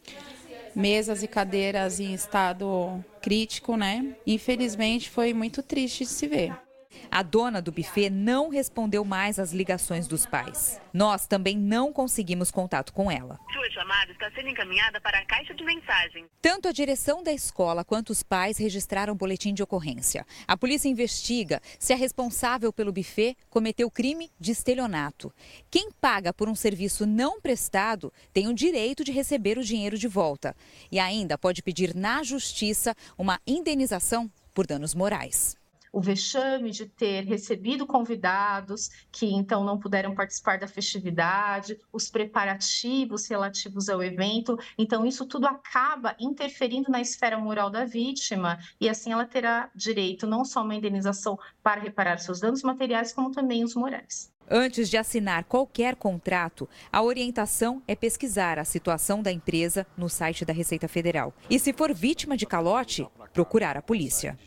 mesas e cadeiras em estado crítico, né? Infelizmente foi muito triste de se ver. A dona do buffet não respondeu mais às ligações dos pais. Nós também não conseguimos contato com ela. Sua chamada está sendo encaminhada para a caixa de mensagem. Tanto a direção da escola quanto os pais registraram boletim de ocorrência. A polícia investiga se a responsável pelo buffet cometeu crime de estelionato. Quem paga por um serviço não prestado tem o direito de receber o dinheiro de volta e ainda pode pedir na justiça uma indenização por danos morais o vexame de ter recebido convidados que então não puderam participar da festividade, os preparativos relativos ao evento. Então, isso tudo acaba interferindo na esfera moral da vítima e assim ela terá direito não só a uma indenização para reparar seus danos materiais, como também os morais. Antes de assinar qualquer contrato, a orientação é pesquisar a situação da empresa no site da Receita Federal. E se for vítima de calote, procurar a polícia.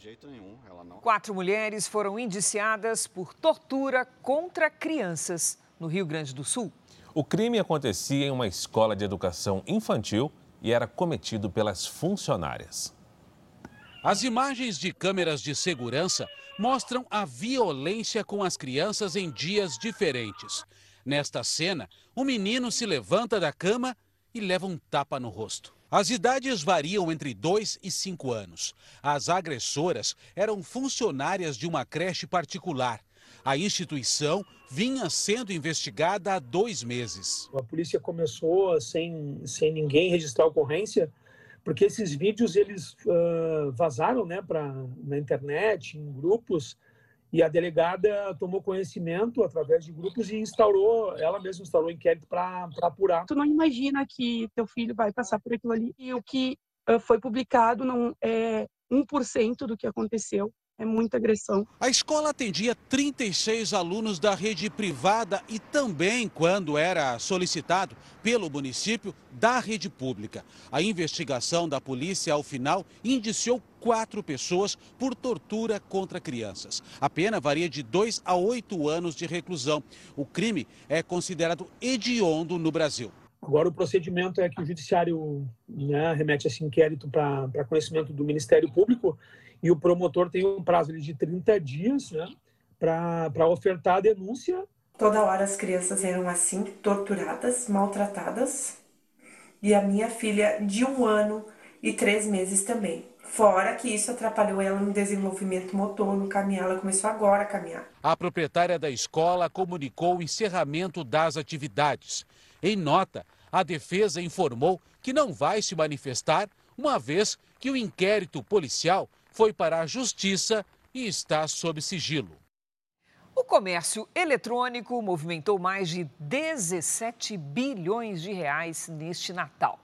Quatro mulheres foram indiciadas por tortura contra crianças no Rio Grande do Sul. O crime acontecia em uma escola de educação infantil e era cometido pelas funcionárias. As imagens de câmeras de segurança mostram a violência com as crianças em dias diferentes. Nesta cena, um menino se levanta da cama e leva um tapa no rosto. As idades variam entre 2 e 5 anos. As agressoras eram funcionárias de uma creche particular. A instituição vinha sendo investigada há dois meses. A polícia começou sem, sem ninguém registrar a ocorrência, porque esses vídeos eles uh, vazaram né, pra, na internet, em grupos, e a delegada tomou conhecimento através de grupos e instaurou, ela mesma instaurou inquérito para apurar. Tu não imagina que teu filho vai passar por aquilo ali. E o que foi publicado não é 1% do que aconteceu. É muita agressão. A escola atendia 36 alunos da rede privada e também, quando era solicitado pelo município, da rede pública. A investigação da polícia, ao final, indiciou quatro pessoas por tortura contra crianças. A pena varia de 2 a 8 anos de reclusão. O crime é considerado hediondo no Brasil. Agora, o procedimento é que o Judiciário né, remete esse inquérito para conhecimento do Ministério Público e o promotor tem um prazo de 30 dias né, para ofertar a denúncia. Toda hora as crianças eram assim, torturadas, maltratadas. E a minha filha, de um ano e três meses também. Fora que isso atrapalhou ela no desenvolvimento motor, no caminhar. Ela começou agora a caminhar. A proprietária da escola comunicou o encerramento das atividades. Em nota, a defesa informou que não vai se manifestar, uma vez que o inquérito policial foi para a justiça e está sob sigilo. O comércio eletrônico movimentou mais de 17 bilhões de reais neste Natal.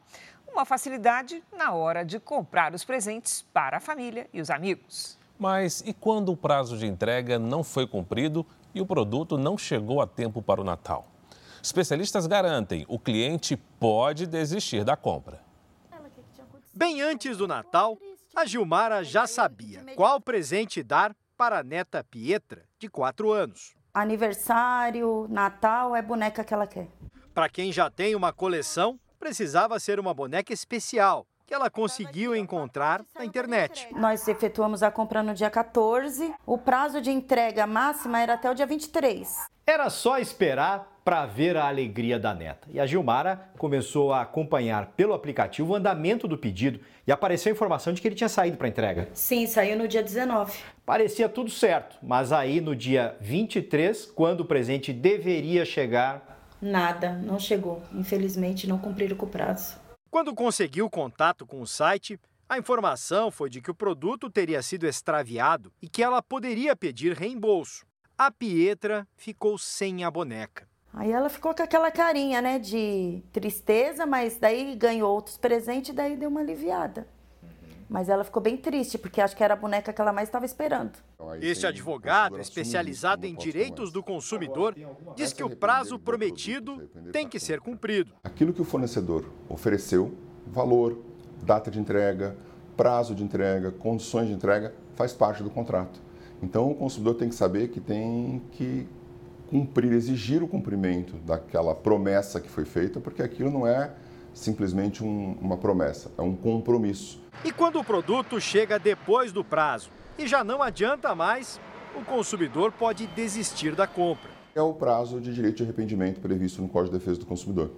Uma facilidade na hora de comprar os presentes para a família e os amigos. Mas e quando o prazo de entrega não foi cumprido e o produto não chegou a tempo para o Natal? Especialistas garantem o cliente pode desistir da compra. Bem antes do Natal, a Gilmara já sabia qual presente dar para a neta Pietra, de 4 anos. Aniversário, Natal, é boneca que ela quer. Para quem já tem uma coleção, precisava ser uma boneca especial, que ela conseguiu encontrar na internet. Nós efetuamos a compra no dia 14. O prazo de entrega máxima era até o dia 23. Era só esperar para ver a alegria da neta. E a Gilmara começou a acompanhar pelo aplicativo o andamento do pedido e apareceu a informação de que ele tinha saído para entrega. Sim, saiu no dia 19. Parecia tudo certo, mas aí no dia 23, quando o presente deveria chegar. Nada, não chegou. Infelizmente, não cumpriram com o prazo. Quando conseguiu contato com o site, a informação foi de que o produto teria sido extraviado e que ela poderia pedir reembolso. A Pietra ficou sem a boneca. Aí ela ficou com aquela carinha, né, de tristeza, mas daí ganhou outros presentes e daí deu uma aliviada. Mas ela ficou bem triste, porque acho que era a boneca que ela mais estava esperando. Este advogado, especializado em direitos do consumidor, diz que o prazo prometido tem que ser cumprido. Aquilo que o fornecedor ofereceu, valor, data de entrega, prazo de entrega, condições de entrega, faz parte do contrato. Então o consumidor tem que saber que tem que cumprir, exigir o cumprimento daquela promessa que foi feita, porque aquilo não é simplesmente um, uma promessa, é um compromisso. E quando o produto chega depois do prazo e já não adianta mais, o consumidor pode desistir da compra. É o prazo de direito de arrependimento previsto no Código de Defesa do Consumidor.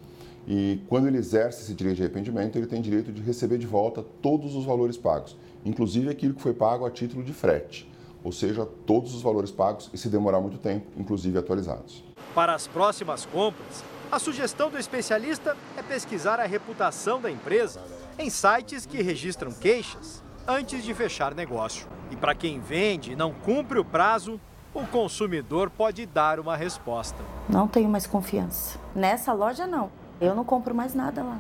E quando ele exerce esse direito de arrependimento, ele tem direito de receber de volta todos os valores pagos, inclusive aquilo que foi pago a título de frete ou seja, todos os valores pagos e se demorar muito tempo, inclusive atualizados. Para as próximas compras, a sugestão do especialista é pesquisar a reputação da empresa em sites que registram queixas antes de fechar negócio. E para quem vende e não cumpre o prazo, o consumidor pode dar uma resposta. Não tenho mais confiança. Nessa loja, não. Eu não compro mais nada lá.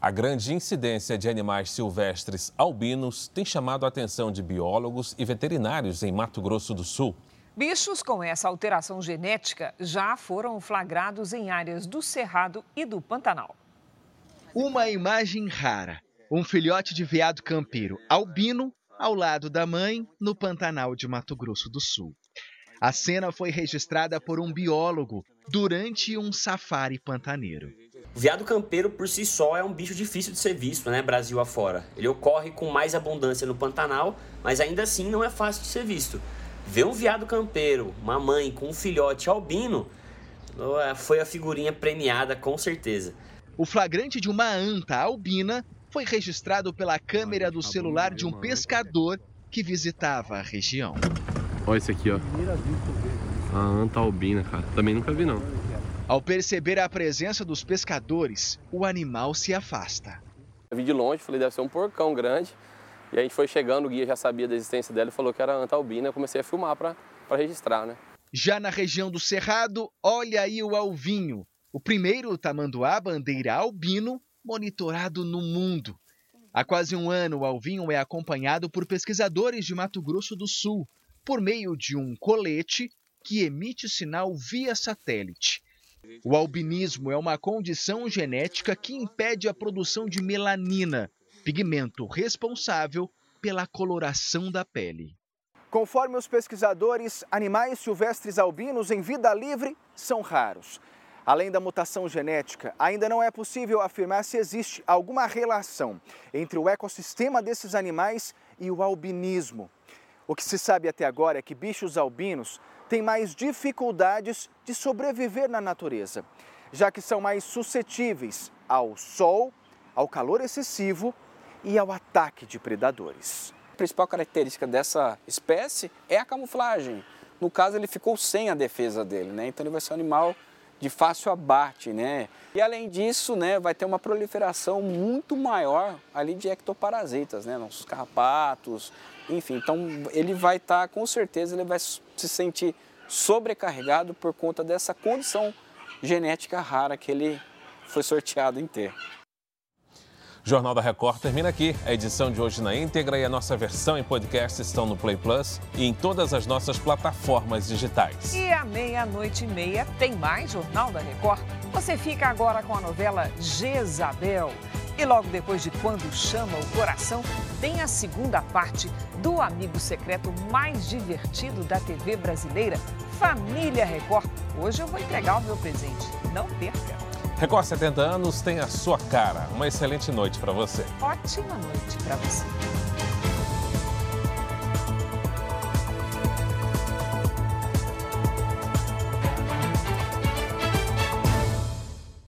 A grande incidência de animais silvestres albinos tem chamado a atenção de biólogos e veterinários em Mato Grosso do Sul. Bichos com essa alteração genética já foram flagrados em áreas do Cerrado e do Pantanal. Uma imagem rara: um filhote de veado campeiro albino ao lado da mãe no Pantanal de Mato Grosso do Sul. A cena foi registrada por um biólogo durante um safari pantaneiro. O veado campeiro por si só é um bicho difícil de ser visto, né, Brasil afora. Ele ocorre com mais abundância no Pantanal, mas ainda assim não é fácil de ser visto. Ver um veado campeiro, uma mãe com um filhote albino, foi a figurinha premiada com certeza. O flagrante de uma anta albina foi registrado pela câmera do celular de um pescador que visitava a região. Olha esse aqui, ó. A anta albina, cara. Também nunca vi, não. Ao perceber a presença dos pescadores, o animal se afasta. Eu vi de longe, falei, deve ser um porcão grande. E a gente foi chegando, o guia já sabia da existência dela e falou que era anta albina. Eu comecei a filmar para registrar, né? Já na região do Cerrado, olha aí o alvinho, o primeiro tamanduá bandeira albino monitorado no mundo. Há quase um ano, o alvinho é acompanhado por pesquisadores de Mato Grosso do Sul por meio de um colete que emite sinal via satélite. O albinismo é uma condição genética que impede a produção de melanina, pigmento responsável pela coloração da pele. Conforme os pesquisadores, animais silvestres albinos em vida livre são raros. Além da mutação genética, ainda não é possível afirmar se existe alguma relação entre o ecossistema desses animais e o albinismo. O que se sabe até agora é que bichos albinos têm mais dificuldades de sobreviver na natureza, já que são mais suscetíveis ao sol, ao calor excessivo e ao ataque de predadores. A principal característica dessa espécie é a camuflagem. No caso, ele ficou sem a defesa dele, né? Então ele vai ser um animal de fácil abate, né? E além disso, né, vai ter uma proliferação muito maior ali de ectoparasitas, né? Nossos carrapatos, enfim. Então ele vai estar, tá, com certeza, ele vai se sentir sobrecarregado por conta dessa condição genética rara que ele foi sorteado em ter. Jornal da Record termina aqui. A edição de hoje na íntegra e a nossa versão em podcast estão no Play Plus e em todas as nossas plataformas digitais. E à meia-noite e meia tem mais Jornal da Record. Você fica agora com a novela Jezabel. E logo depois de Quando Chama o Coração, tem a segunda parte do Amigo Secreto mais divertido da TV brasileira, Família Record. Hoje eu vou entregar o meu presente. Não perca! Record 70 anos tem a sua cara. Uma excelente noite para você. Ótima noite para você.